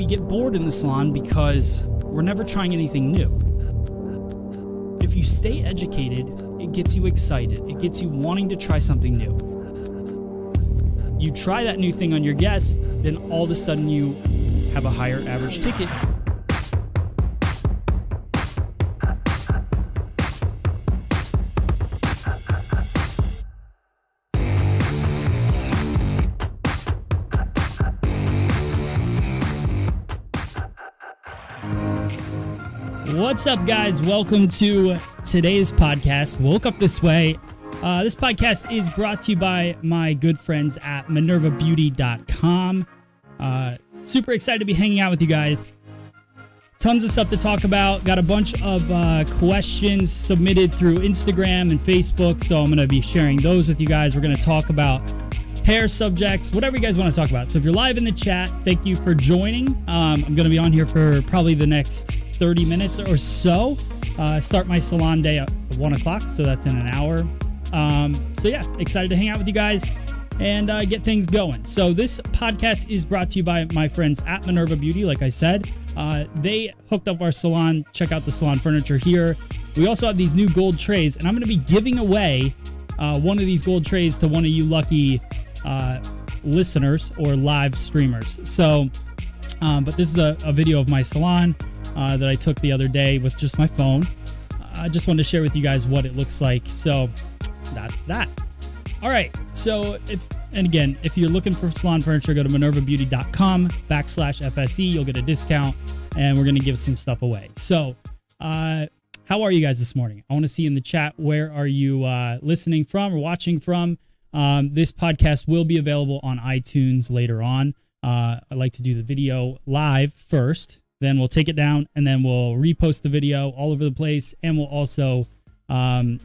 we get bored in the salon because we're never trying anything new. If you stay educated, it gets you excited. It gets you wanting to try something new. You try that new thing on your guest, then all of a sudden you have a higher average ticket What's up, guys? Welcome to today's podcast, Woke Up This Way. Uh, this podcast is brought to you by my good friends at minervabeauty.com. Uh, super excited to be hanging out with you guys. Tons of stuff to talk about. Got a bunch of uh, questions submitted through Instagram and Facebook, so I'm going to be sharing those with you guys. We're going to talk about hair subjects, whatever you guys want to talk about. So if you're live in the chat, thank you for joining. Um, I'm going to be on here for probably the next 30 minutes or so. Uh, start my salon day at 1 o'clock, so that's in an hour. Um, so, yeah, excited to hang out with you guys and uh, get things going. So, this podcast is brought to you by my friends at Minerva Beauty, like I said. Uh, they hooked up our salon. Check out the salon furniture here. We also have these new gold trays, and I'm going to be giving away uh, one of these gold trays to one of you lucky uh, listeners or live streamers. So, um, but this is a, a video of my salon uh, that I took the other day with just my phone. I just wanted to share with you guys what it looks like. So that's that. All right. So, if, and again, if you're looking for salon furniture, go to minervabeauty.com backslash FSE. You'll get a discount and we're going to give some stuff away. So, uh, how are you guys this morning? I want to see in the chat where are you uh, listening from or watching from. Um, this podcast will be available on iTunes later on. Uh, I like to do the video live first then we'll take it down and then we'll repost the video all over the place and we'll also um,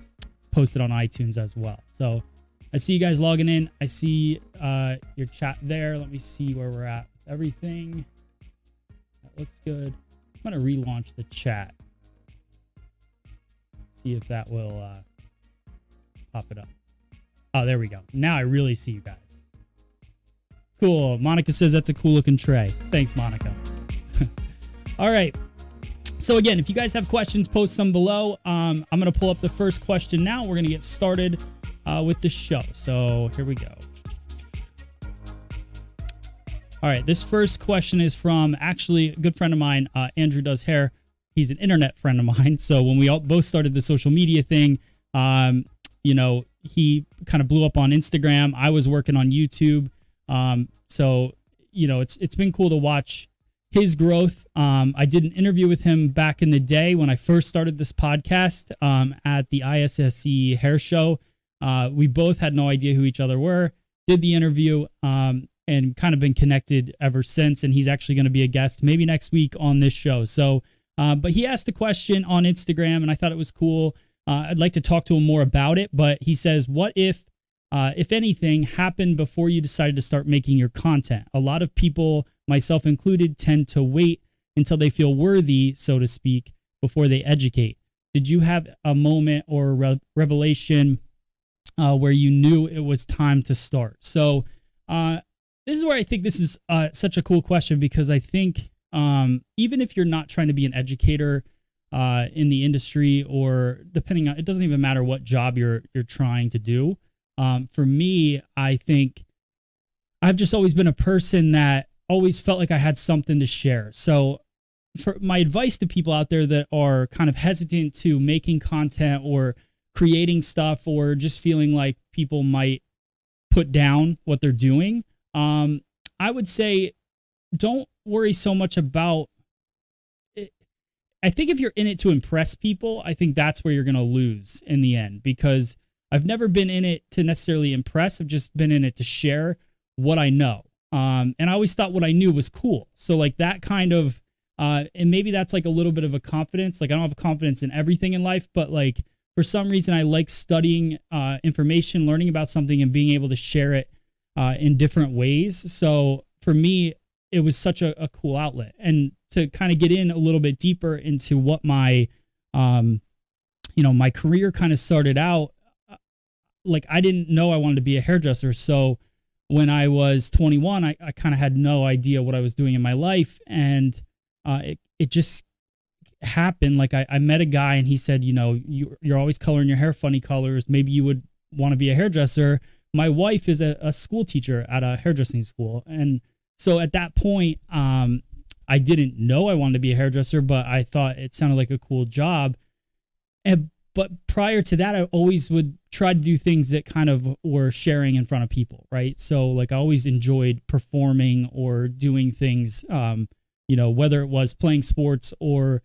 post it on iTunes as well. So I see you guys logging in. I see uh, your chat there. Let me see where we're at with everything. That looks good. I'm going to relaunch the chat. See if that will uh, pop it up. Oh, there we go. Now I really see you guys. Cool. Monica says that's a cool looking tray. Thanks, Monica. All right. So again, if you guys have questions, post them below. Um, I'm going to pull up the first question now. We're going to get started uh, with the show. So here we go. All right. This first question is from actually a good friend of mine, uh, Andrew Does Hair. He's an internet friend of mine. So when we all both started the social media thing, um, you know, he kind of blew up on Instagram. I was working on YouTube. Um, so you know, it's it's been cool to watch his growth. Um, I did an interview with him back in the day when I first started this podcast um, at the ISSE Hair Show. Uh, we both had no idea who each other were. Did the interview um, and kind of been connected ever since. And he's actually going to be a guest maybe next week on this show. So, uh, but he asked a question on Instagram, and I thought it was cool. Uh, I'd like to talk to him more about it. But he says, "What if?" Uh, if anything, happened before you decided to start making your content. A lot of people myself included, tend to wait until they feel worthy, so to speak, before they educate. Did you have a moment or re- revelation uh, where you knew it was time to start? So, uh, this is where I think this is uh, such a cool question because I think um, even if you're not trying to be an educator uh, in the industry or depending on, it doesn't even matter what job you're you're trying to do. Um, for me, I think I've just always been a person that always felt like I had something to share. So, for my advice to people out there that are kind of hesitant to making content or creating stuff or just feeling like people might put down what they're doing, um, I would say don't worry so much about. I think if you're in it to impress people, I think that's where you're going to lose in the end because I've never been in it to necessarily impress. I've just been in it to share what I know. Um, and I always thought what I knew was cool. So like that kind of, uh, and maybe that's like a little bit of a confidence. Like I don't have confidence in everything in life, but like for some reason I like studying uh, information, learning about something, and being able to share it uh, in different ways. So for me, it was such a, a cool outlet. And to kind of get in a little bit deeper into what my, um, you know, my career kind of started out, uh, like I didn't know I wanted to be a hairdresser. So when I was 21, I, I kind of had no idea what I was doing in my life. And uh, it, it just happened. Like I, I met a guy and he said, you know, you, you're always coloring your hair funny colors. Maybe you would want to be a hairdresser. My wife is a, a school teacher at a hairdressing school. And so at that point, um, I didn't know I wanted to be a hairdresser, but I thought it sounded like a cool job. And but prior to that, I always would try to do things that kind of were sharing in front of people, right? So like I always enjoyed performing or doing things, um, you know, whether it was playing sports or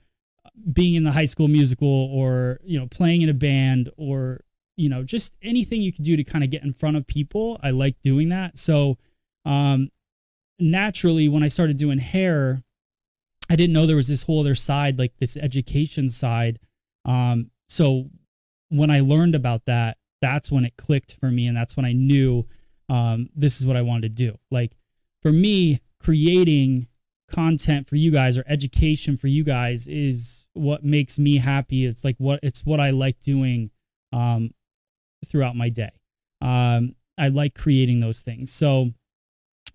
being in the high school musical or you know playing in a band or you know just anything you could do to kind of get in front of people. I like doing that. So um, naturally, when I started doing hair, I didn't know there was this whole other side, like this education side. Um, so when I learned about that, that's when it clicked for me, and that's when I knew um, this is what I wanted to do. Like for me, creating content for you guys or education for you guys is what makes me happy. It's like what it's what I like doing um, throughout my day. Um, I like creating those things. So,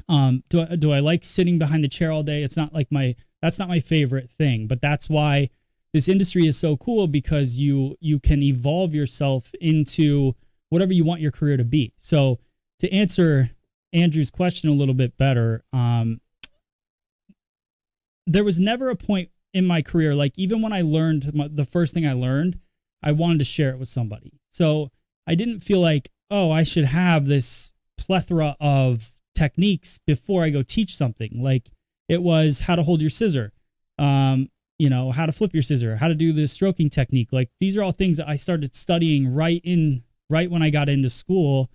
um, do I, do I like sitting behind the chair all day? It's not like my that's not my favorite thing, but that's why this industry is so cool because you you can evolve yourself into whatever you want your career to be. So to answer Andrew's question a little bit better, um, there was never a point in my career like even when I learned my, the first thing I learned, I wanted to share it with somebody. So I didn't feel like oh I should have this plethora of techniques before I go teach something. Like it was how to hold your scissor. Um, you know, how to flip your scissor, how to do the stroking technique. Like these are all things that I started studying right in right when I got into school.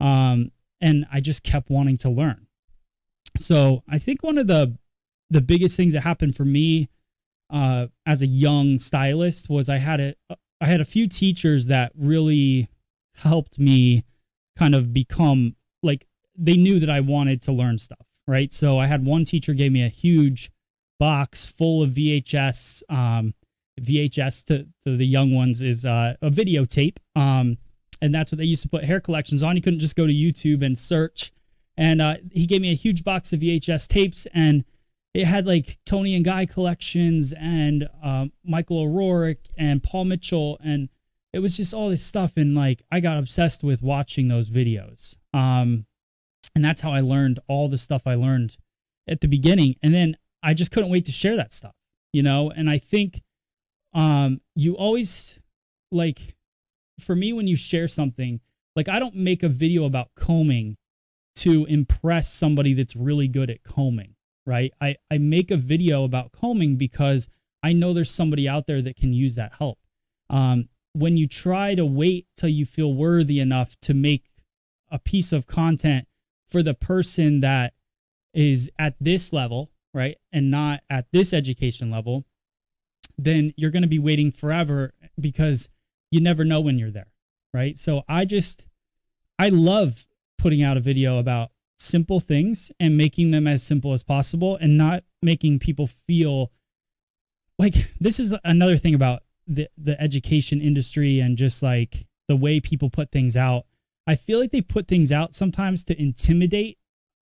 Um, and I just kept wanting to learn. So I think one of the the biggest things that happened for me uh, as a young stylist was I had a I had a few teachers that really helped me kind of become like they knew that I wanted to learn stuff, right? So I had one teacher gave me a huge box full of VHS. Um, VHS to, to the young ones is uh, a videotape. Um, and that's what they used to put hair collections on. You couldn't just go to YouTube and search. And uh, he gave me a huge box of VHS tapes, and it had like Toni and Guy collections and uh, Michael O'Rourke and Paul Mitchell. And it was just all this stuff. And like, I got obsessed with watching those videos. Um, and that's how I learned all the stuff I learned at the beginning. And then I just couldn't wait to share that stuff, you know? And I think um, you always like, for me, when you share something, like I don't make a video about combing to impress somebody that's really good at combing, right? I, I make a video about combing because I know there's somebody out there that can use that help. Um, when you try to wait till you feel worthy enough to make a piece of content for the person that is at this level right, and not at this education level, then you're going to be waiting forever because you never know when you're there, right? So I just, I love putting out a video about simple things and making them as simple as possible and not making people feel like this is another thing about the the education industry and just like the way people put things out. I feel like they put things out sometimes to intimidate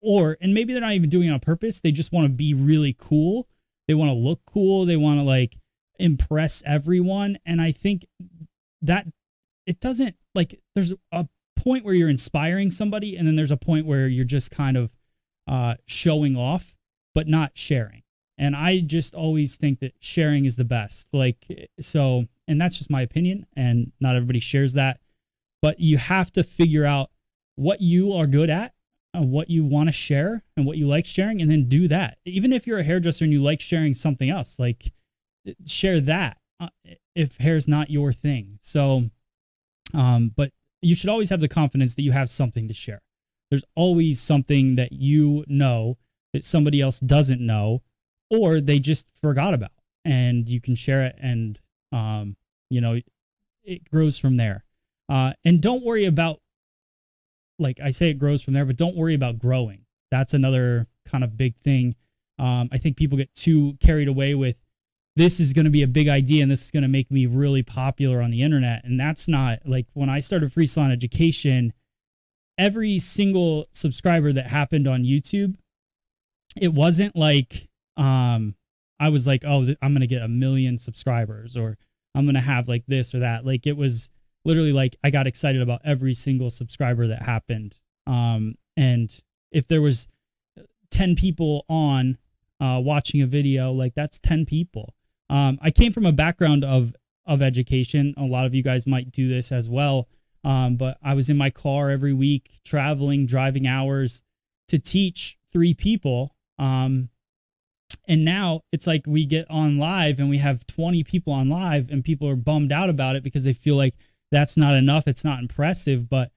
or and maybe they're not even doing it on purpose. They just want to be really cool. They want to look cool. They want to like impress everyone. And i think that it doesn't like there's a point where you're inspiring somebody and then there's a point where you're just kind of uh showing off but not sharing. And i just always think that sharing is the best. Like so and that's just my opinion and not everybody shares that. But you have to figure out what you are good at what you want to share and what you like sharing and then do that. Even if you're a hairdresser and you like sharing something else like share that uh, if hair's not your thing. So um but you should always have the confidence that you have something to share. There's always something that you know that somebody else doesn't know or they just forgot about and you can share it and um you know it grows from there. Uh and don't worry about like I say, it grows from there, but don't worry about growing. That's another kind of big thing. Um, I think people get too carried away with this is going to be a big idea and this is going to make me really popular on the internet. And that's not like when I started Free Salon Education, every single subscriber that happened on YouTube, it wasn't like um I was like, oh, I'm gonna get a million subscribers or I'm gonna have like this or that. Like it was literally like I got excited about every single subscriber that happened. Um, and if there was 10 people on uh, watching a video, like that's 10 people. Um, I came from a background of of education. A lot of you guys might do this as well. Um, but I was in my car every week, traveling, driving hours to teach three people. Um, and now it's like we get on live and we have 20 people on live, and people are bummed out about it because they feel like that's not enough. It's not impressive. But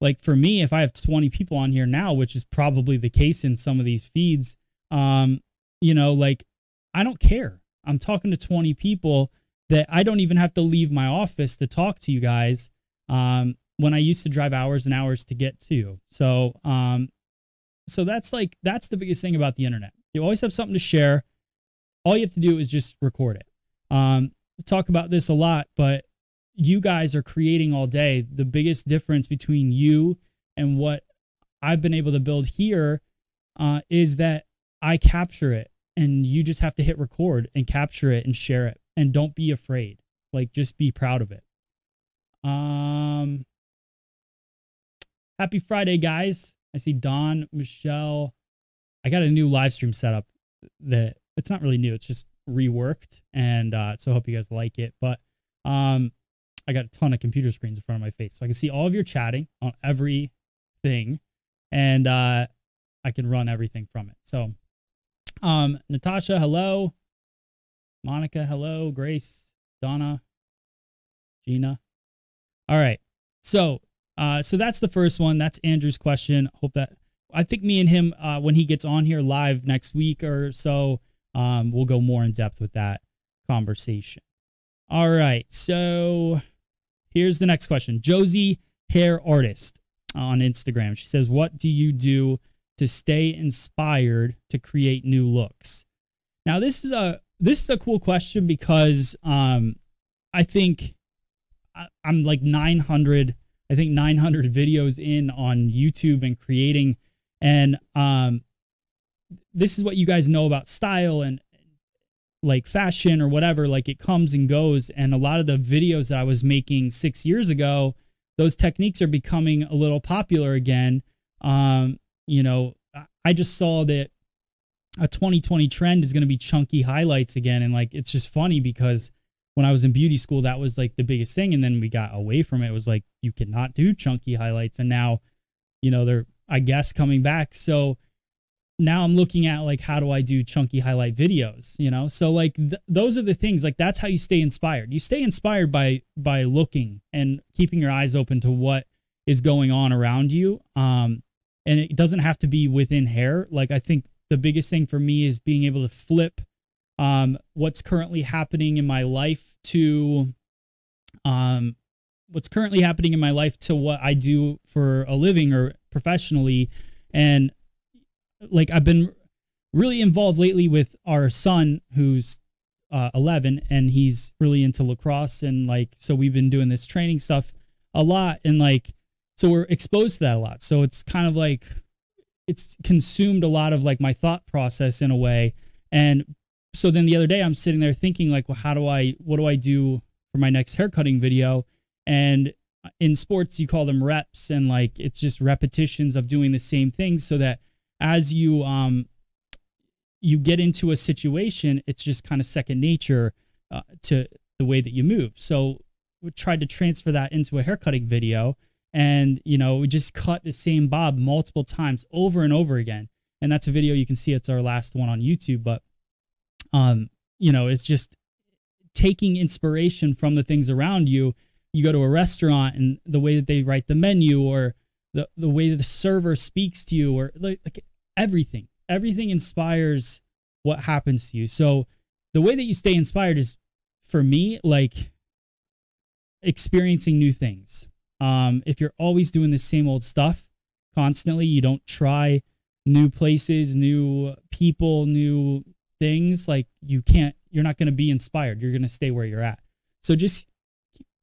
like for me, if I have 20 people on here now, which is probably the case in some of these feeds, um, you know, like I don't care. I'm talking to 20 people that I don't even have to leave my office to talk to you guys. Um, when I used to drive hours and hours to get to. So, um, so that's like that's the biggest thing about the internet. You always have something to share. All you have to do is just record it. Um, talk about this a lot, but you guys are creating all day. The biggest difference between you and what I've been able to build here uh, is that I capture it and you just have to hit record and capture it and share it and don't be afraid. Like just be proud of it. Um happy friday guys. I see don michelle. I got a new live stream setup that it's not really new it's just reworked and uh so hope you guys like it. But um i got a ton of computer screens in front of my face so i can see all of your chatting on everything and uh i can run everything from it so um natasha hello Monica, hello. Grace, Donna, Gina. All right. So, uh, so that's the first one. That's Andrew's question. Hope that I think me and him, uh, when he gets on here live next week or so, um, we'll go more in depth with that conversation. All right. So here's the next question. Josie Hair Artist on Instagram. She says, What do you do to stay inspired to create new looks? Now, this is a this is a cool question because um, I think I, I'm like 900, I think 900 videos in on YouTube and creating, and um, this is what you guys know about style and like fashion or whatever. Like it comes and goes, and a lot of the videos that I was making six years ago, those techniques are becoming a little popular again. Um, you know, I just saw that a 2020 trend is going to be chunky highlights again and like it's just funny because when I was in beauty school that was like the biggest thing and then we got away from it. it was like you cannot do chunky highlights and now you know they're I guess coming back so now I'm looking at like how do I do chunky highlight videos you know so like th- those are the things like that's how you stay inspired you stay inspired by by looking and keeping your eyes open to what is going on around you um and it doesn't have to be within hair like I think the biggest thing for me is being able to flip um, what's currently happening in my life to um, what's currently happening in my life to what I do for a living or professionally. And like I've been really involved lately with our son who's uh, 11 and he's really into lacrosse and like so we've been doing this training stuff a lot and like so we're exposed to that a lot so it's kind of like it's consumed a lot of like my thought process in a way. And so then the other day I'm sitting there thinking like, well, how do I, what do I do for my next haircutting video? And in sports, you call them reps and like, it's just repetitions of doing the same thing so that as you, um, you get into a situation, it's just kind of second nature uh, to the way that you move. So we tried to transfer that into a haircutting video and you know we just cut the same bob multiple times over and over again and that's a video you can see it's our last one on youtube but um you know it's just taking inspiration from the things around you you go to a restaurant and the way that they write the menu or the, the way the server speaks to you or like, like everything everything inspires what happens to you so the way that you stay inspired is for me like experiencing new things um, if you're always doing the same old stuff constantly, you don't try new places, new people, new things, like you can't, you're not going to be inspired. You're going to stay where you're at. So just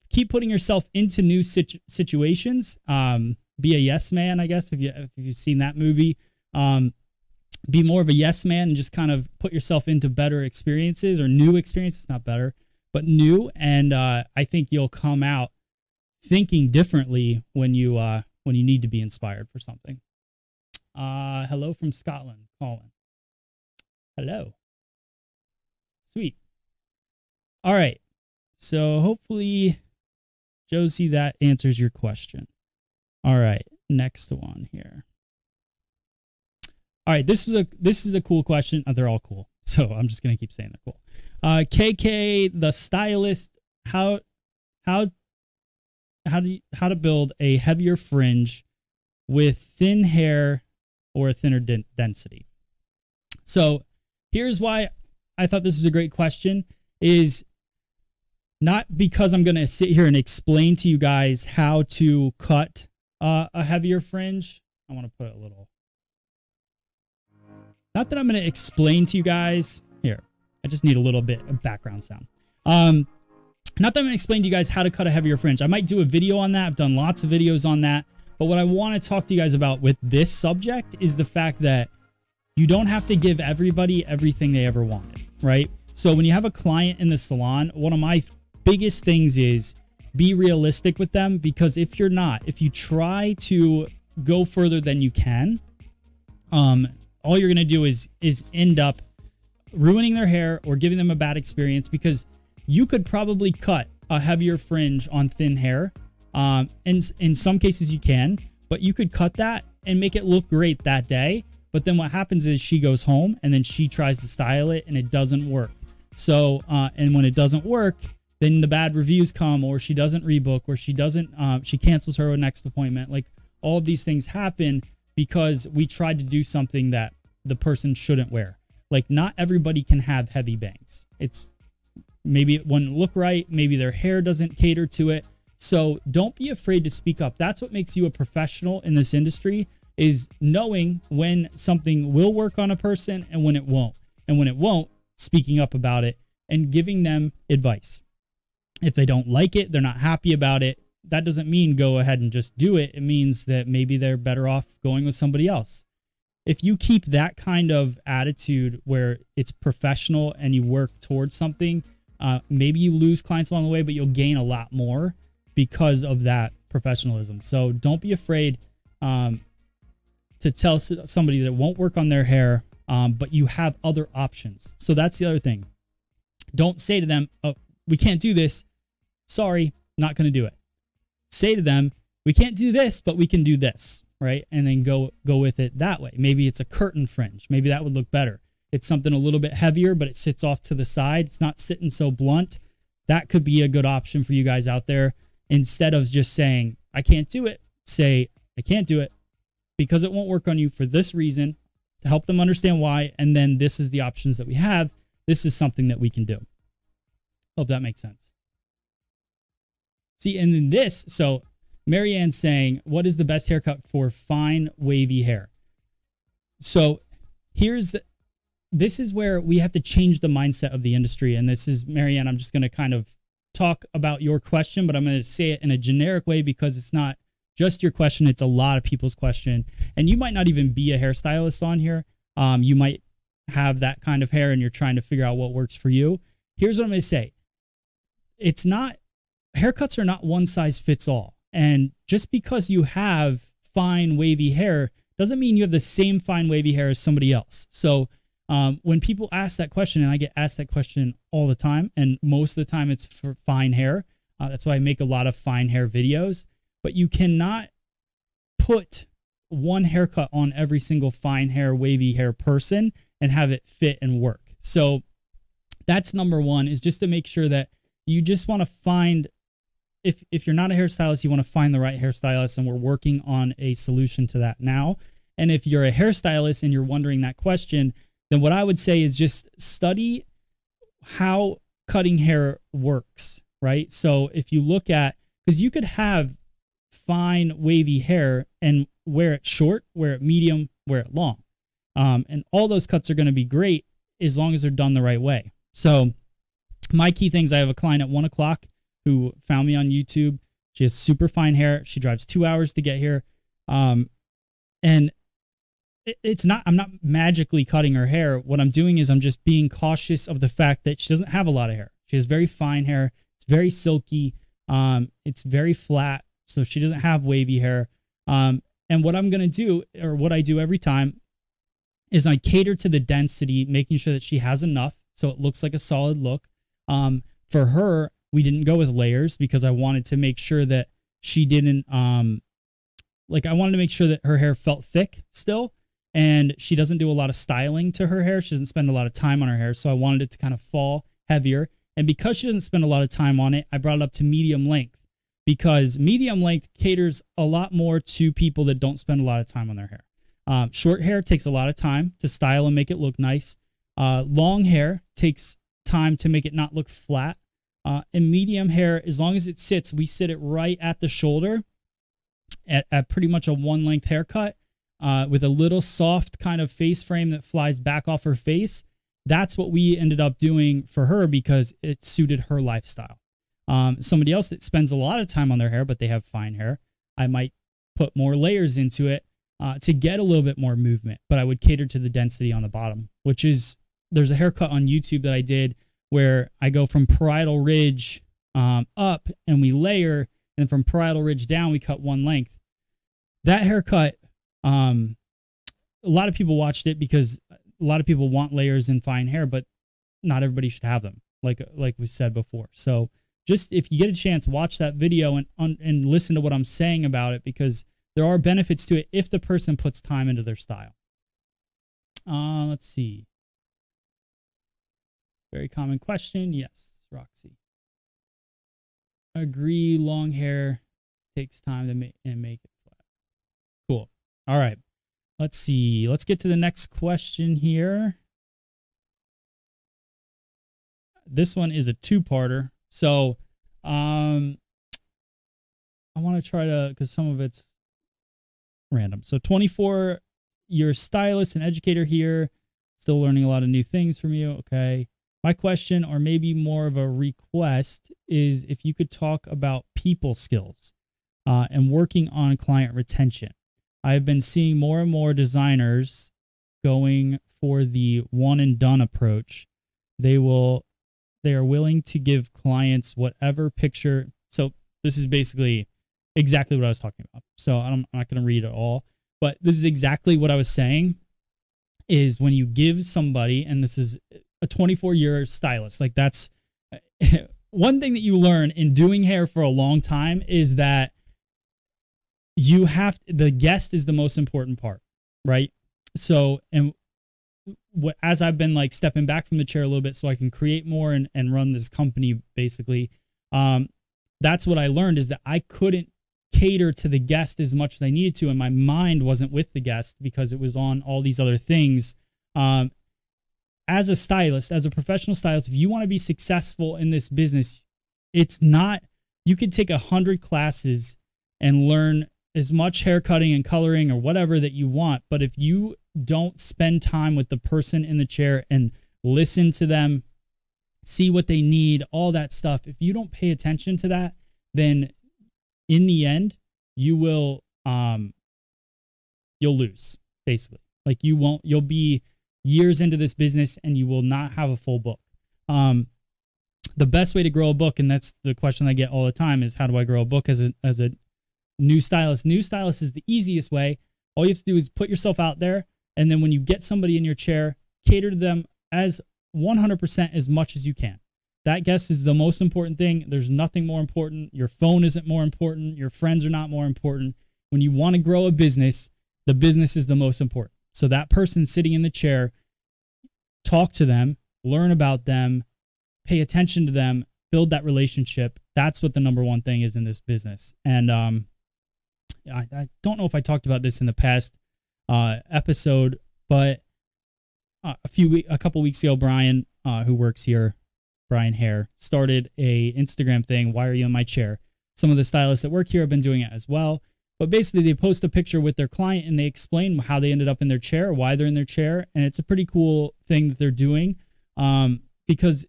keep putting yourself into new situ- situations. Um, be a yes man, I guess if you if you've seen that movie. Um, be more of a yes man and just kind of put yourself into better experiences or new experiences, not better, but new. And uh, I think you'll come out thinking differently when you uh, when you need to be inspired for something. Uh, hello from Scotland, Colin. Hello. Sweet. All right. So hopefully, Josie, that answers your question. All right. Next one here. All right, this is a this is a cool question. Oh, they're all cool, so I'm just gonna keep saying they're cool. Uh, KK, the stylist, how how how do you, how to build a heavier fringe with thin hair or a thinner den- density. So here's why I thought this was a great question. Is not because I'm to sit here and explain to you guys how to cut uh, a heavier fringe. I want to put a little not that I'm going to explain to you guys. Here, I just need a little bit of background sound. Um, not that I'm going to explain to you guys how to cut a heavier fringe. I might do a video on that. I've done lots of videos on that. But what I want to talk to you guys about with this subject is the fact that you don't have to give everybody everything they ever wanted, right? So when you have a client in the salon, one of my biggest things is be realistic with them because if you're not, if you try to go further than you can, um, all you're to do is is end up ruining their hair or giving them a bad experience because you could probably cut a heavier fringe on thin hair. Um, and in some cases you can, but you could cut that and make it look great that day. But then what happens is she goes home and then she tries to style it and it doesn't work. So, uh, and when it doesn't work, then the bad reviews come, or she doesn't rebook, or she doesn't, uh, she cancels her next appointment. Like all of these things happen because we tried to do something that the person shouldn't wear. Like not everybody can have heavy bangs. It's maybe it wouldn't look right, maybe their hair doesn't cater to it. So don't be afraid to speak up. That's what makes you a professional in this industry is knowing when something will work on a person and when it won't. And when it won't, speaking up about it and giving them advice. If they don't like it, they're not happy about it, that doesn't mean go ahead and just do it. It means that maybe they're better off going with somebody else. If you keep that kind of attitude where it's professional and you work towards something, uh, maybe you lose clients along the way, but you'll gain a lot more because of that professionalism. So don't be afraid um, to tell somebody that won't work on their hair, um, but you have other options. So that's the other thing. Don't say to them, oh, we can't do this. Sorry, not going to do it say to them, we can't do this, but we can do this, right? And then go go with it that way. Maybe it's a curtain fringe. Maybe that would look better. It's something a little bit heavier, but it sits off to the side. It's not sitting so blunt. That could be a good option for you guys out there. Instead of just saying, I can't do it, say, I can't do it because it won't work on you for this reason to help them understand why. And then this is the options that we have. This is something that we can do. Hope that makes sense. See, and then this, so Marianne saying, what is the best haircut for fine wavy hair? So here's the, this is where we have to change the mindset of the industry. And this is Marianne, I'm just going to kind of talk about your question, but I'm going to say it in a generic way because it's not just your question, it's a lot of people's question. And you might not even be a hairstylist on here. Um, you might have that kind of hair and you're trying to figure out what works for you. Here's what I'm going to say it's not haircuts are not one size fits all. And just because you have fine wavy hair doesn't mean you have the same fine wavy hair as somebody else. So um, when people ask that question, and I get asked that question all the time, and most of the time it's for fine hair. Uh, that's why I make a lot of fine hair videos. But you cannot put one haircut on every single fine hair, wavy hair person and have it fit and work. So that's number one is just to make sure that you just want to find if if you're not a hairstylist, you want to find the right hairstylist, and we're working on a solution to that now. And if you're a hairstylist and you're wondering that question, then what I would say is just study how cutting hair works, right? So if you look at because you could have fine wavy hair and wear it short, wear it medium, wear it long, um, and all those cuts are going to be great as long as they're done the right way. So my key things: I have a client at one o'clock who found me on YouTube. She has super fine hair. She drives two hours to get here. Um, and it, it's not. I'm not magically cutting her hair. What I'm doing is I'm just being cautious of the fact that she doesn't have a lot of hair. She has very fine hair. It's very silky. Um, it's very flat, so she doesn't have wavy hair. Um, and what I'm gonna do, or what I do every time, is I cater to the density, making sure that she has enough so it looks like a solid look. Um, for her, we didn't go with layers because I wanted to make sure that she didn't um, like I wanted to make sure that her hair felt thick still, and she doesn't do a lot of styling to her hair. She doesn't spend a lot of time on her hair, so I wanted it to kind of fall heavier. And because she doesn't spend a lot of time on it, I brought it up to medium length because medium length caters a lot more to people that don't spend a lot of time on their hair. Um, short hair takes a lot of time to style and make it look nice. Uh, long hair takes time to make it not look flat. Uh, and medium hair, as long as it sits, we sit it right at the shoulder at, at pretty much a one length haircut uh, with a little soft kind of face frame that flies back off her face. That's what we ended up doing for her because it suited her lifestyle. Um, somebody else that spends a lot of time on their hair, but they have fine hair, I might put more layers into it uh, to get a little bit more movement, but I would cater to the density on the bottom, which is there's a haircut on YouTube that I did where I go from parietal ridge um, up and we layer, and from parietal ridge down, we cut one length. That haircut, um, a lot of people watched it because a lot of people want layers in fine hair, but not everybody should have them, like like we said before. So just if you get a chance, watch that video and and listen to what I'm saying about it because there are benefits to it if the person puts time into their style. Uh, let's see. Very common question. Yes, Roxy. Agree. Long hair takes time to make and make it flat. Cool. All right. Let's see. Let's get to the next question here. This one is a two-parter. So, um, I want to try to because some of it's random. So 24, you're a stylist and educator here, still learning a lot of new things from you. Okay. My question, or maybe more of a request, is if you could talk about people skills uh, and working on client retention. I've been seeing more and more designers going for the one and done approach. They will, they are willing to give clients whatever picture. So this is basically exactly what I was talking about. So I'm not going to read it all, but this is exactly what I was saying. Is when you give somebody, and this is a 24 year stylist. Like that's one thing that you learn in doing hair for a long time is that you have the guest is the most important part, right? So and what as I've been like stepping back from the chair a little bit so I can create more and, and run this company basically, um, that's what I learned is that I couldn't cater to the guest as much as I needed to, and my mind wasn't with the guest because it was on all these other things. Um, as a stylist, as a professional stylist, if you want to be successful in this business, it's not, you could take a hundred classes and learn as much haircutting and coloring or whatever that you want. But if you don't spend time with the person in the chair and listen to them, see what they need, all that stuff, if you don't pay attention to that, then in the end, you will, um, you'll lose basically. Like you won't, you'll be years into this business and you will not have a full book. Um, the best way to grow a book, and that's the question I get all the time, is how do I grow a book as a as a new stylist? New stylist is the easiest way. All you have to do is put yourself out there, and then when you get somebody in your chair, cater to them as 100% as much as you can. That guest is the most important thing. There's nothing more important. Your phone isn't more important. Your friends are not more important. When you want to grow a business, the business is the most important. So that person sitting in the chair, talk to them, learn about them, pay attention to them, build that relationship. That's what the number one thing is in this business. And um, I, I don't know if I talked about this in the past uh, episode, but uh, a few a couple weeks ago, Brian, uh, who works here, Brian Hare, started a Instagram thing. Why are you in my chair? Some of the stylists that work here have been doing it as well. But basically, they post a picture with their client and they explain how they ended up in their chair, why they're in their chair, and it's a pretty cool thing that they're doing um, because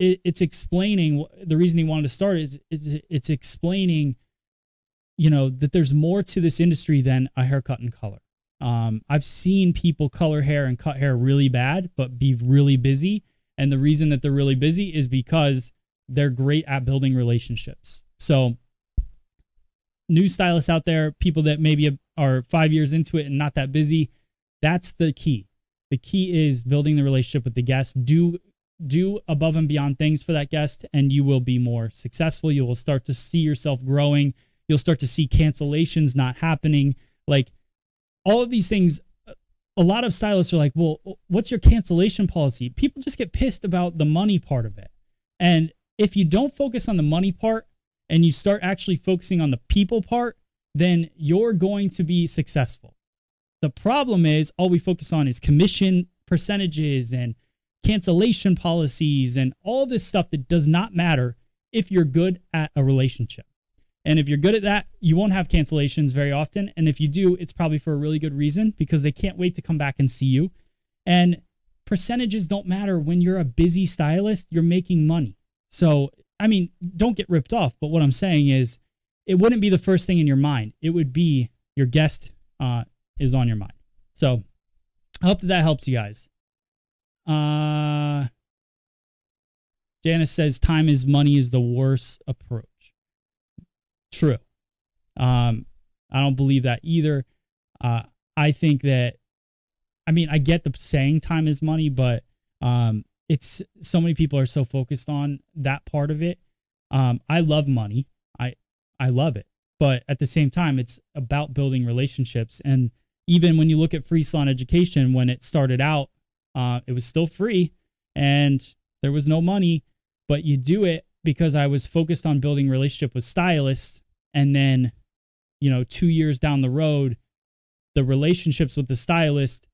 it, it's explaining the reason he wanted to start is it's, it's explaining you know, that there's more to this industry than a haircut and color. Um, I've seen people color hair and cut hair really bad, but be really busy. And the reason that they're really busy is because they're great at building relationships. So, new stylists out there, people that maybe are five years into it and not that busy, that's the key. The key is building the relationship with the guest. Do do above and beyond things for that guest, and you will be more successful. You will start to see yourself growing. You'll start to see cancellations not happening. Like all of these things a lot of stylists are like, well, what's your cancellation policy? People just get pissed about the money part of it. And if you don't focus on the money part and you start actually focusing on the people part, then you're going to be successful. The problem is all we focus on is commission percentages and cancellation policies and all this stuff that does not matter if you're good at a relationship. And if you're good at that, you won't have cancellations very often. And if you do, it's probably for a really good reason because they can't wait to come back and see you. And percentages don't matter when you're a busy stylist, you're making money. So, I mean, don't get ripped off. But what I'm saying is, it wouldn't be the first thing in your mind. It would be your guest uh, is on your mind. So, I hope that that helps you guys. Uh, Janice says time is money is the worst approach true. Um, I don't believe that either. Uh, I think that, I mean, I get the saying time is money, but um, it's so many people are so focused on that part of it. Um, I love money. I I love it, but at the same time, it's about building relationships. And even when you look at free salon education, when it started out, uh, it was still free, and there was no money, but you do it because I was focused on building relationship with stylists and then you know 2 years down the road the relationships with the stylist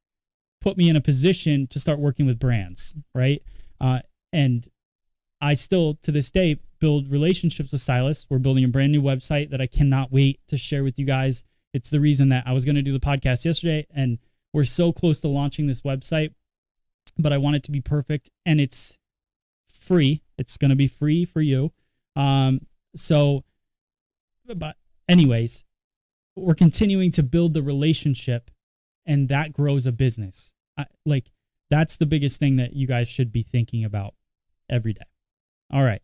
put me in a position to start working with brands right uh, and I still to this day build relationships with stylists. We're building a brand new website that I cannot wait to share with you guys. It's the reason that I was going to do the podcast yesterday and we're so close to launching this website, but I want it to be perfect and it's free. It's going to be free for you. Um, so but anyways, we're continuing to build the relationship and that grows a business. I, like that's the biggest thing that you guys should be thinking about every day. All right.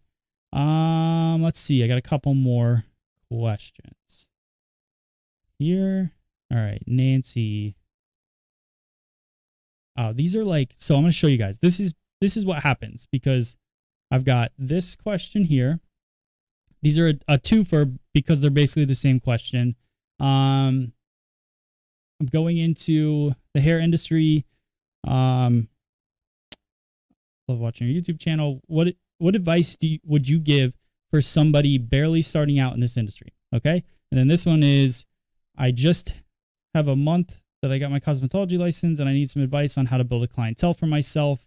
Um, let's see. I got a couple more questions here. All right, Nancy. Oh, these are like so. I'm going to show you guys. This is this is what happens because I've got this question here, these are a, a twofer because they're basically the same question. Um, I'm going into the hair industry. Um, love watching your YouTube channel. What what advice do you, would you give for somebody barely starting out in this industry? Okay, and then this one is, I just have a month that I got my cosmetology license, and I need some advice on how to build a clientele for myself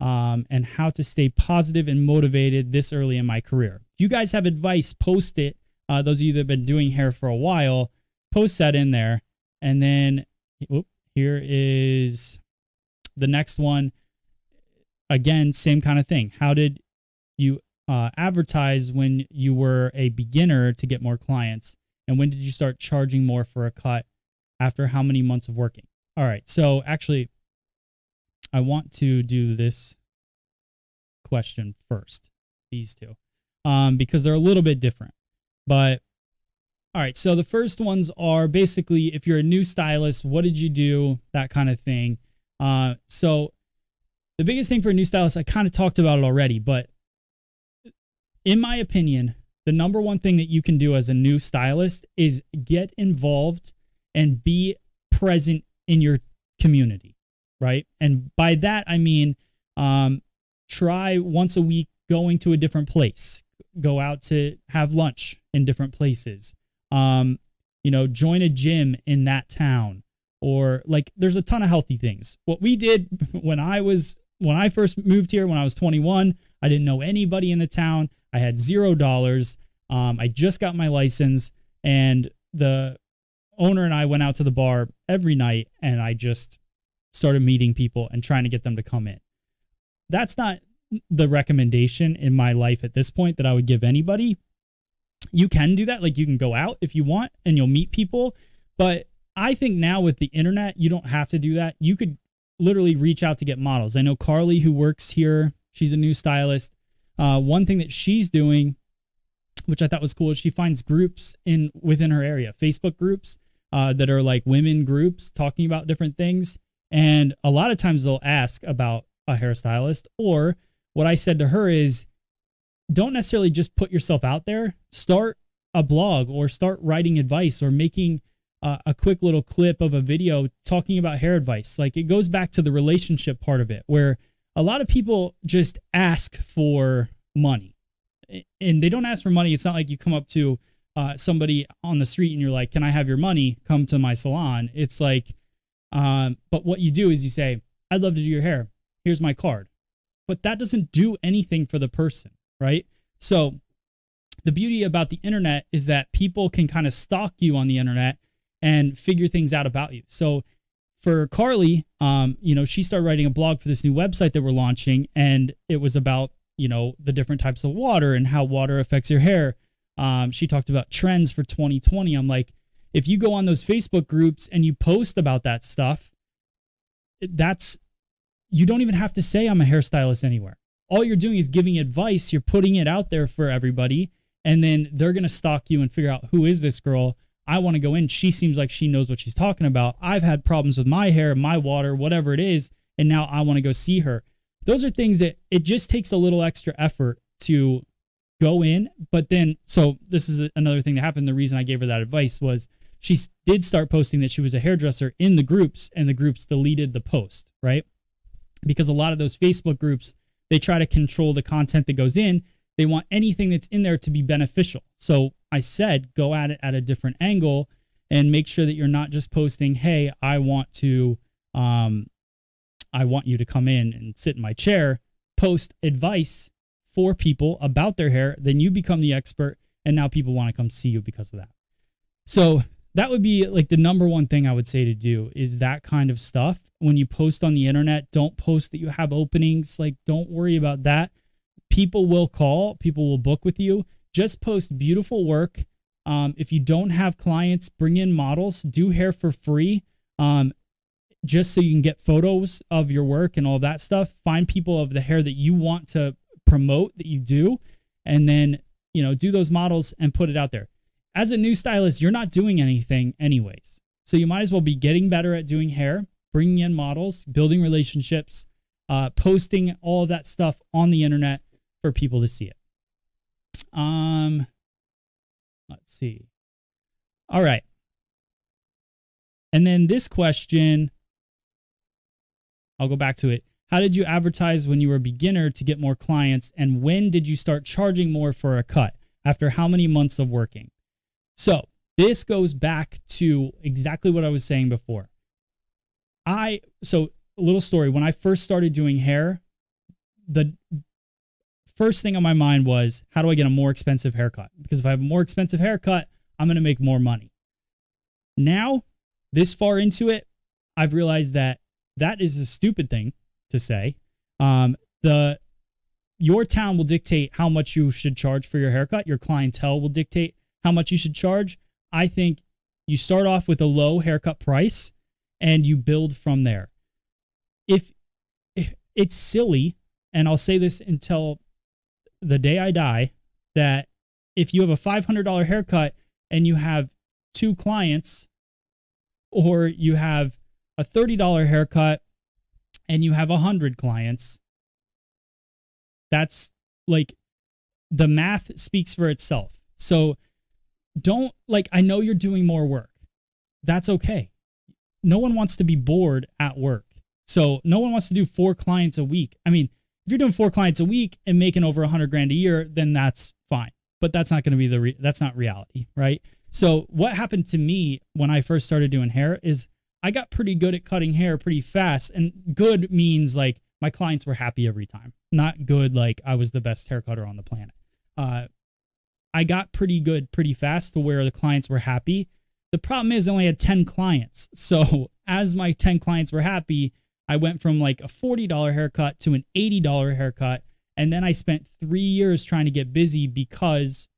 um, and how to stay positive and motivated this early in my career. If you guys have advice, post it. Uh, those of you that have been doing hair for a while, post that in there. And then whoop, here is the next one. Again, same kind of thing. How did you uh, advertise when you were a beginner to get more clients? And when did you start charging more for a cut after how many months of working? All right. So actually, I want to do this question first, these two, um, because they're a little bit different. But all right, so the first ones are basically if you're a new stylist, what did you do? That kind of thing. Uh, so the biggest thing for a new stylist, I kind of talked about it already, but in my opinion, the number one thing that you can do as a new stylist is get involved and be present in your community right? And by that, I mean um, try once a week going to a different place, go out to have lunch in different places, um, you know, join a gym in that town, or like there's a ton of healthy things. What we did when I was when I first moved here when I was 21, I didn't know anybody in the town. I had zero dollars. Um, I just got my license, and the owner and I went out to the bar every night, and I just started meeting people and trying to get them to come in. That's not the recommendation in my life at this point that I would give anybody. You can do that. Like you can go out if you want and you'll meet people. But I think now with the internet, you don't have to do that. You could literally reach out to get models. I know Carly, who works here, she's a new stylist. Uh, one thing that she's doing, which I thought was cool, is she finds groups in within her area, Facebook groups uh, that are like women groups talking about different things. And a lot of times they'll ask about a hairstylist. Or what I said to her is, don't necessarily just put yourself out there. Start a blog or start writing advice or making uh, a quick little clip of a video talking about hair advice. Like it goes back to the relationship part of it, where a lot of people just ask for money and they don't ask for money. It's not like you come up to uh, somebody on the street and you're like, Can I have your money? Come to my salon. It's like, um, but what you do is you say, I'd love to do your hair. Here's my card. But that doesn't do anything for the person, right? So the beauty about the internet is that people can kind of stalk you on the internet and figure things out about you. So for Carly, um, you know, she started writing a blog for this new website that we're launching, and it was about you know the different types of water and how water affects your hair. Um, she talked about trends for 2020. I'm like, if you go on those Facebook groups and you post about that stuff, that's you don't even have to say I'm a hairstylist anywhere. All you're doing is giving advice. You're putting it out there for everybody, and then they're gonna stalk you and figure out who is this girl I want to go in. She seems like she knows what she's talking about. I've had problems with my hair, my water, whatever it is, and now I want to go see her. Those are things that it just takes a little extra effort to go in. But then, so this is another thing that happened. The reason I gave her that advice was she did start posting that she was a hairdresser in the groups, and the groups deleted the post, right? Because a lot of those Facebook groups, they try to control the content that goes in. They want anything that's in there to be beneficial. So I said go at it at a different angle and make sure that you're not just posting, "Hey, I want to um I want you to come in and sit in my chair." Post advice for people about their hair, then you become the expert and now people want to come see you because of that. So, that would be like the number one thing I would say to do is that kind of stuff. When you post on the internet, don't post that you have openings. Like, don't worry about that. People will call, people will book with you just post beautiful work. Um, if you don't have clients, bring in models, do hair for free. Um, just so you can get photos of your work and all that stuff. Find people of the hair that you want to promote that you do, and then you know do those models and put it out there. As a new stylist, you're not doing anything anyways, so you might as well be getting better at doing hair, bringing in models, building relationships, uh, posting all of that stuff on the internet for people to see it. Um, let's see. All right. And then this question, I'll go back to it. How did you advertise when you were a beginner to get more clients? And when did you start charging more for a cut? After how many months of working? So this goes back to exactly what I was saying before. I, so a little story. When I first started doing hair, the first thing on my mind was how do I get a more expensive haircut? Because if I have a more expensive haircut, I'm going to make more money. Now, this far into it, I've realized that that is a stupid thing to say. Um, the your town will dictate how much you should charge for your haircut. Your clientele will dictate how much you should charge. I think you start off with a low haircut price and you build from there. If, if it's silly, and I'll say this until the day I die that if you have a $500 haircut and you have two clients, or you have a $30 haircut and you have 100 clients, that's like the math speaks for itself. So don't like, I know you're doing more work. That's okay. No one wants to be bored at work. So no one wants to do four clients a week. I mean, if you're doing four clients a week and making over a hundred grand a year, then that's fine. But that's not going to be the re- that's not reality, right? So what happened to me when I first started doing hair is I got pretty good at cutting hair pretty fast, and good means like my clients were happy every time, not good like I was the best hair cutter on the planet. Uh, I got pretty good pretty fast to where the clients were happy. The problem is I only had 10 clients. So as my 10 clients were happy, I went from like a $40 haircut to an $80 haircut. And then I spent three years trying to get busy because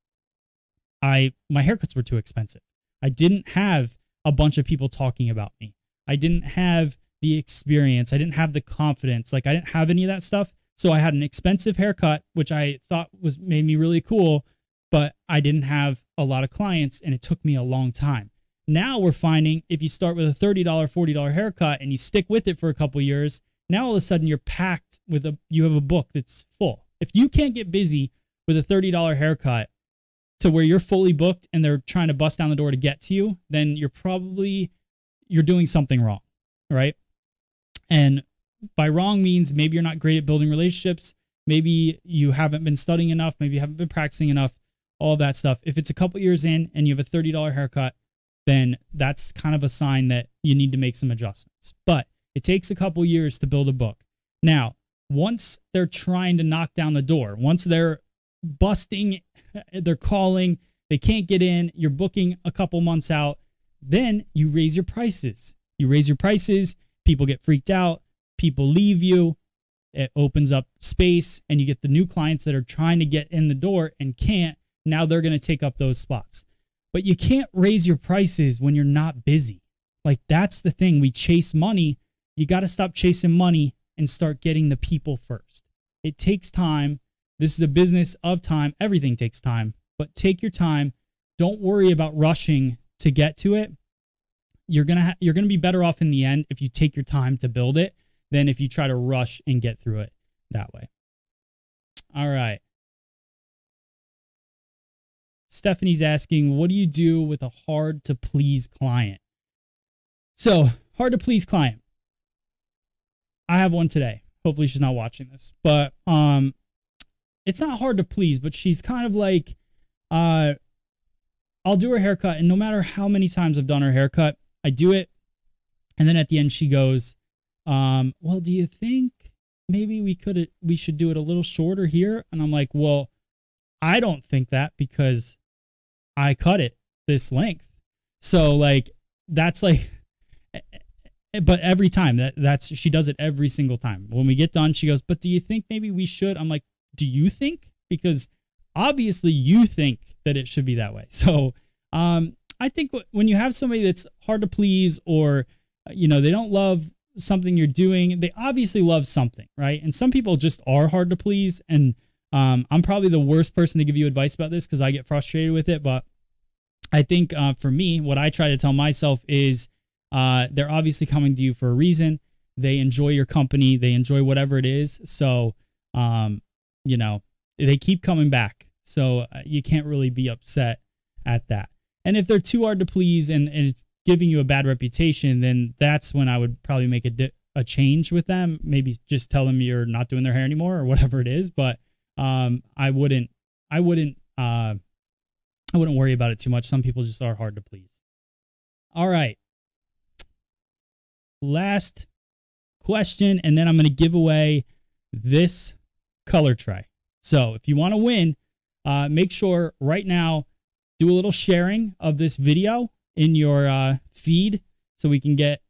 I my haircuts were too expensive. I didn't have a bunch of people talking about me. I didn't have the experience. I didn't have the confidence. Like I didn't have any of that stuff. So I had an expensive haircut, which I thought was made me really cool, but I didn't have a lot of clients and it took me a long time. Now we're finding if you start with a $30, $40 haircut and you stick with it for a couple years, now all of a sudden you're packed with a you have a book that's full. If you can't get busy with a $30 haircut to where you're fully booked and they're trying to bust down the door to get to you, then you're probably you're doing something wrong, right? And by wrong means maybe you're not great at building relationships, maybe you haven't been studying enough, maybe you haven't been practicing enough, all that stuff. If it's a couple years in and you have a $30 haircut, then that's kind of a sign that you need to make some adjustments. But it takes a couple years to build a book. Now, once they're trying to knock down the door, once they're busting, they're calling, they can't get in, you're booking a couple months out, then you raise your prices. You raise your prices, people get freaked out, people leave you, it opens up space, and you get the new clients that are trying to get in the door and can't. Now they're going to take up those spots. But you can't raise your prices when you're not busy. Like that's the thing. We chase money. You got to stop chasing money and start getting the people first. It takes time. This is a business of time. Everything takes time, but take your time. Don't worry about rushing to get to it. You're going to ha- you're going to be better off in the end if you take your time to build it than if you try to rush and get through it that way. All right. Stephanie's asking, what do you do with a hard to please client? So, hard to please client. I have one today. Hopefully she's not watching this. But um it's not hard to please, but she's kind of like uh I'll do her haircut and no matter how many times I've done her haircut, I do it and then at the end she goes, um, well, do you think maybe we could we should do it a little shorter here? And I'm like, well, I don't think that because I cut it this length. So like that's like but every time that that's she does it every single time. When we get done, she goes, "But do you think maybe we should?" I'm like, "Do you think?" Because obviously you think that it should be that way. So, um I think when you have somebody that's hard to please or you know, they don't love something you're doing, they obviously love something, right? And some people just are hard to please and um, I'm probably the worst person to give you advice about this because I get frustrated with it. But I think uh, for me, what I try to tell myself is uh, they're obviously coming to you for a reason. They enjoy your company, they enjoy whatever it is. So, um, you know, they keep coming back. So uh, you can't really be upset at that. And if they're too hard to please and, and it's giving you a bad reputation, then that's when I would probably make a, di- a change with them. Maybe just tell them you're not doing their hair anymore or whatever it is. But um, I wouldn't, I wouldn't, uh, I wouldn't worry about it too much. Some people just are hard to please. All right. Last question, and then I'm going to give away this color tray. So if you want to win, uh, make sure right now do a little sharing of this video in your uh, feed so we can get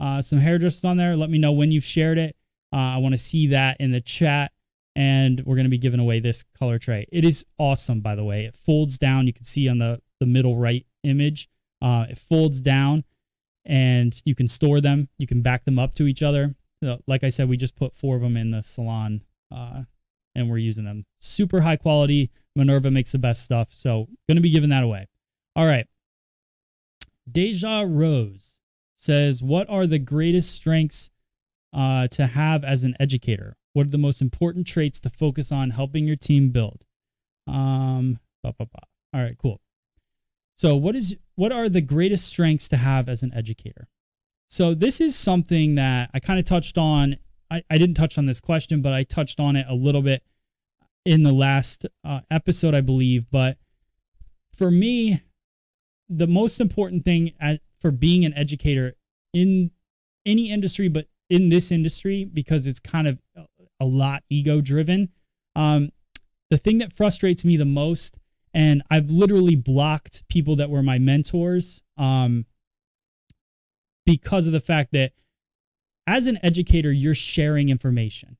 uh, some hairdressers on there. Let me know when you've shared it. Uh, I want to see that in the chat and we're going to be giving away this color tray. It is awesome, by the way. It folds down. You can see on the, the middle right image, uh, it folds down and you can store them. You can back them up to each other. So, like I said, we just put four of them in the salon uh, and we're using them. Super high quality. Minerva makes the best stuff. So, going to be giving that away. All right. Deja Rose says, What are the greatest strengths uh, to have as an educator? What are the most important traits to focus on helping your team build? Um. All right, cool. So, what is what are the greatest strengths to have as an educator? So, this is something that I kind of touched on. I, I didn't touch on this question, but I touched on it a little bit in the last uh, episode, I believe. But for me, the most important thing at, for being an educator in any industry, but in this industry, because it's kind of a lot ego driven. Um, the thing that frustrates me the most, and I've literally blocked people that were my mentors um, because of the fact that as an educator, you're sharing information.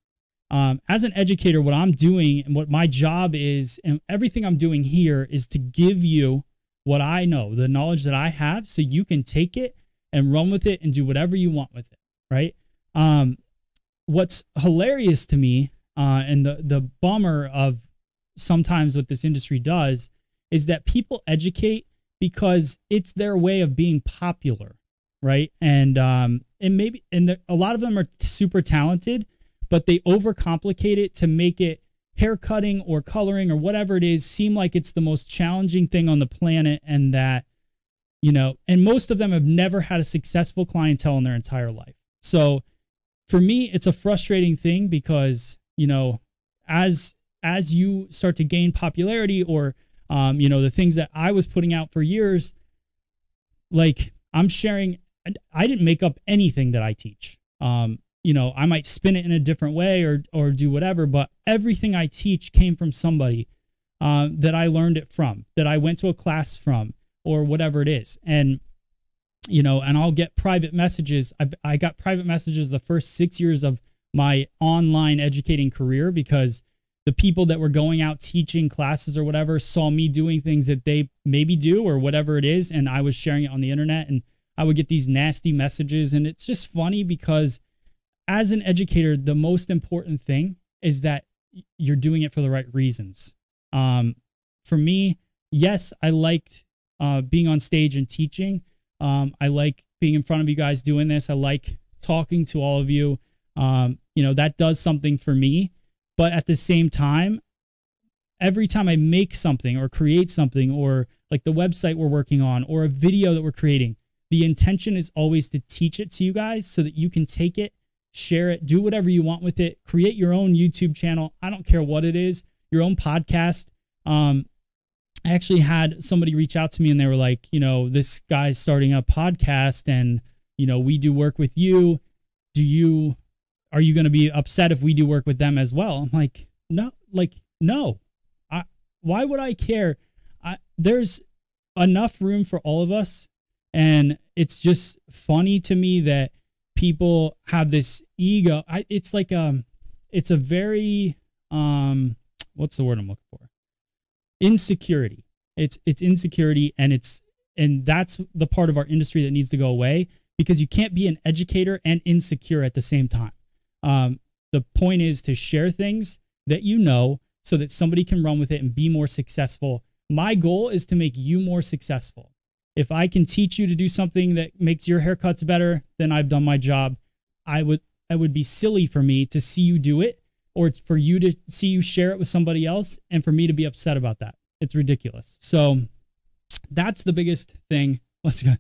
um, as an educator, what I'm doing and what my job is, and everything I'm doing here is to give you what I know, the knowledge that I have, so you can take it and run with it and do whatever you want with it. Right. Um, what's hilarious to me, uh, and the the bummer of sometimes what this industry does is that people educate because it's their way of being popular, right? And um, and maybe and the, a lot of them are super talented, but they overcomplicate it to make it hair cutting or coloring or whatever it is seem like it's the most challenging thing on the planet and that you know and most of them have never had a successful clientele in their entire life so for me it's a frustrating thing because you know as as you start to gain popularity or um, you know the things that i was putting out for years like i'm sharing i didn't make up anything that i teach um, you know, I might spin it in a different way or or do whatever, but everything I teach came from somebody uh, that I learned it from, that I went to a class from, or whatever it is. And you know, and I'll get private messages. I, I got private messages the first six years of my online educating career because the people that were going out teaching classes or whatever saw me doing things that they maybe do or whatever it is, and I was sharing it on the internet, and I would get these nasty messages, and it's just funny because as an educator, the most important thing is that you're doing it for the right reasons. Um, for me, yes, I liked uh, being on stage and teaching. Um, I like being in front of you guys doing this. I like talking to all of you. Um, you know, that does something for me. But at the same time, every time I make something or create something or like the website we're working on or a video that we're creating, the intention is always to teach it to you guys so that you can take it share it, do whatever you want with it, create your own YouTube channel. I don't care what it is, your own podcast. Um, I actually had somebody reach out to me and they were like, you know, this guy's starting a podcast and, you know, we do work with you. Do you, are you going to be upset if we do work with them as well? I'm like, no, like, no. I, why would I care? I, there's enough room for all of us. And it's just funny to me that people have this ego. I, it's like um, it's a very um, what's the word I'm looking for? Insecurity. It's it's insecurity, and it's and that's the part of our industry that needs to go away because you can't be an educator and insecure at the same time. Um, the point is to share things that you know so that somebody can run with it and be more successful. My goal is to make you more successful. If I can teach you to do something that makes your haircuts better, then I've done my job. I would it would be silly for me to see you do it or it's for you to see you share it with somebody else and for me to be upset about that. It's ridiculous. So that's the biggest thing. Let's go.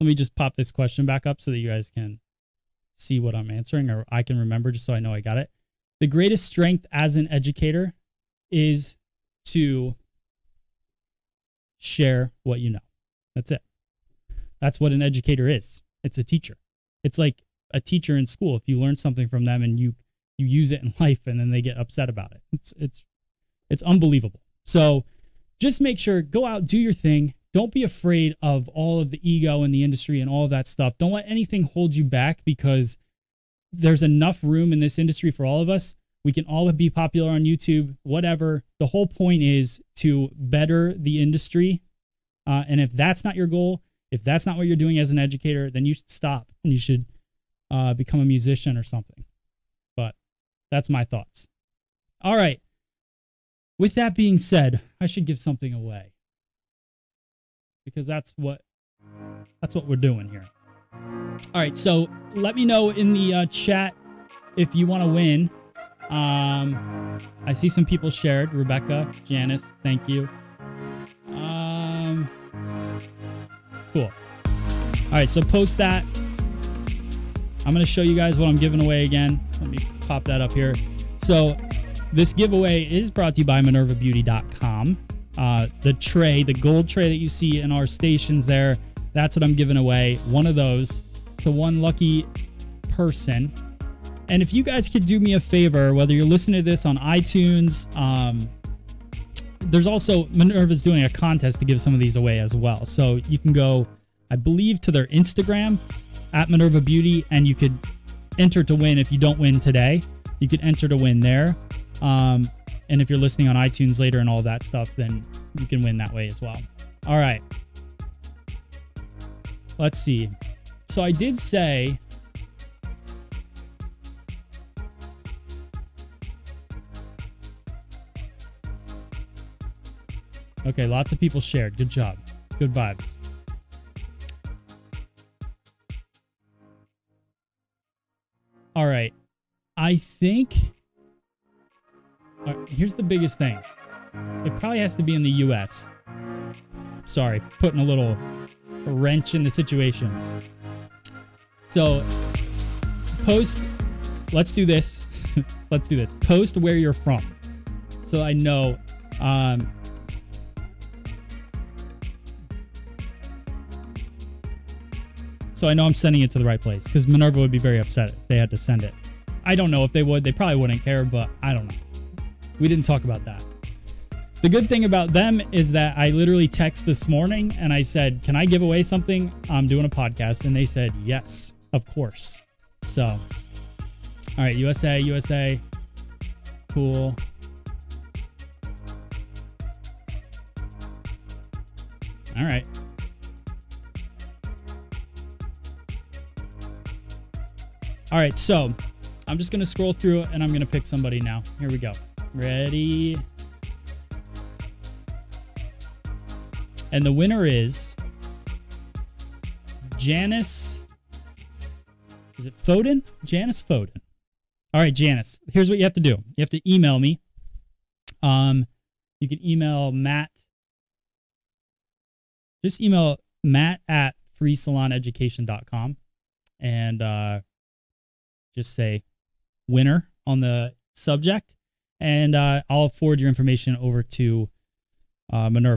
Let me just pop this question back up so that you guys can see what I'm answering or I can remember just so I know I got it. The greatest strength as an educator is to share what you know. That's it. That's what an educator is. It's a teacher. It's like a teacher in school. If you learn something from them and you you use it in life and then they get upset about it. It's it's it's unbelievable. So just make sure go out, do your thing. Don't be afraid of all of the ego in the industry and all of that stuff. Don't let anything hold you back because there's enough room in this industry for all of us. We can all be popular on YouTube, whatever. The whole point is to better the industry uh, and if that's not your goal, if that's not what you're doing as an educator, then you should stop and you should uh, become a musician or something. That's my thoughts. All right. With that being said, I should give something away because that's what that's what we're doing here. All right, so let me know in the uh, chat if you want to win. Um, I see some people shared. Rebecca, Janice, thank you. Um, Cool. All right, so post that. I'm going to show you guys what I'm giving away again. Let me pop that up here. So, this giveaway is brought to you by MinervaBeauty.com. Uh, the tray, the gold tray that you see in our stations there, that's what I'm giving away. One of those to one lucky person. And if you guys could do me a favor, whether you're listening to this on iTunes, um, there's also Minerva's doing a contest to give some of these away as well. So you can go, I believe, to their Instagram at Minerva Beauty, and you could enter to win if you don't win today. You could enter to win there. Um, and if you're listening on iTunes later and all that stuff, then you can win that way as well. All right. Let's see. So I did say Okay, lots of people shared. Good job. Good vibes. All right. I think here's the biggest thing. It probably has to be in the US. Sorry, putting a little wrench in the situation. So, post, let's do this. let's do this. Post where you're from. So I know um, So I know I'm sending it to the right place because Minerva would be very upset if they had to send it. I don't know if they would. They probably wouldn't care, but I don't know. We didn't talk about that. The good thing about them is that I literally text this morning and I said, Can I give away something? I'm doing a podcast. And they said, Yes, of course. So, all right, USA, USA. Cool. All right. All right, so I'm just going to scroll through and I'm going to pick somebody now. Here we go. Ready? And the winner is Janice. Is it Foden? Janice Foden. All right, Janice. Here's what you have to do. You have to email me. Um, you can email Matt. Just email Matt at freesaloneducation.com and uh, just say winner on the subject, and uh, I'll forward your information over to uh, Minerva.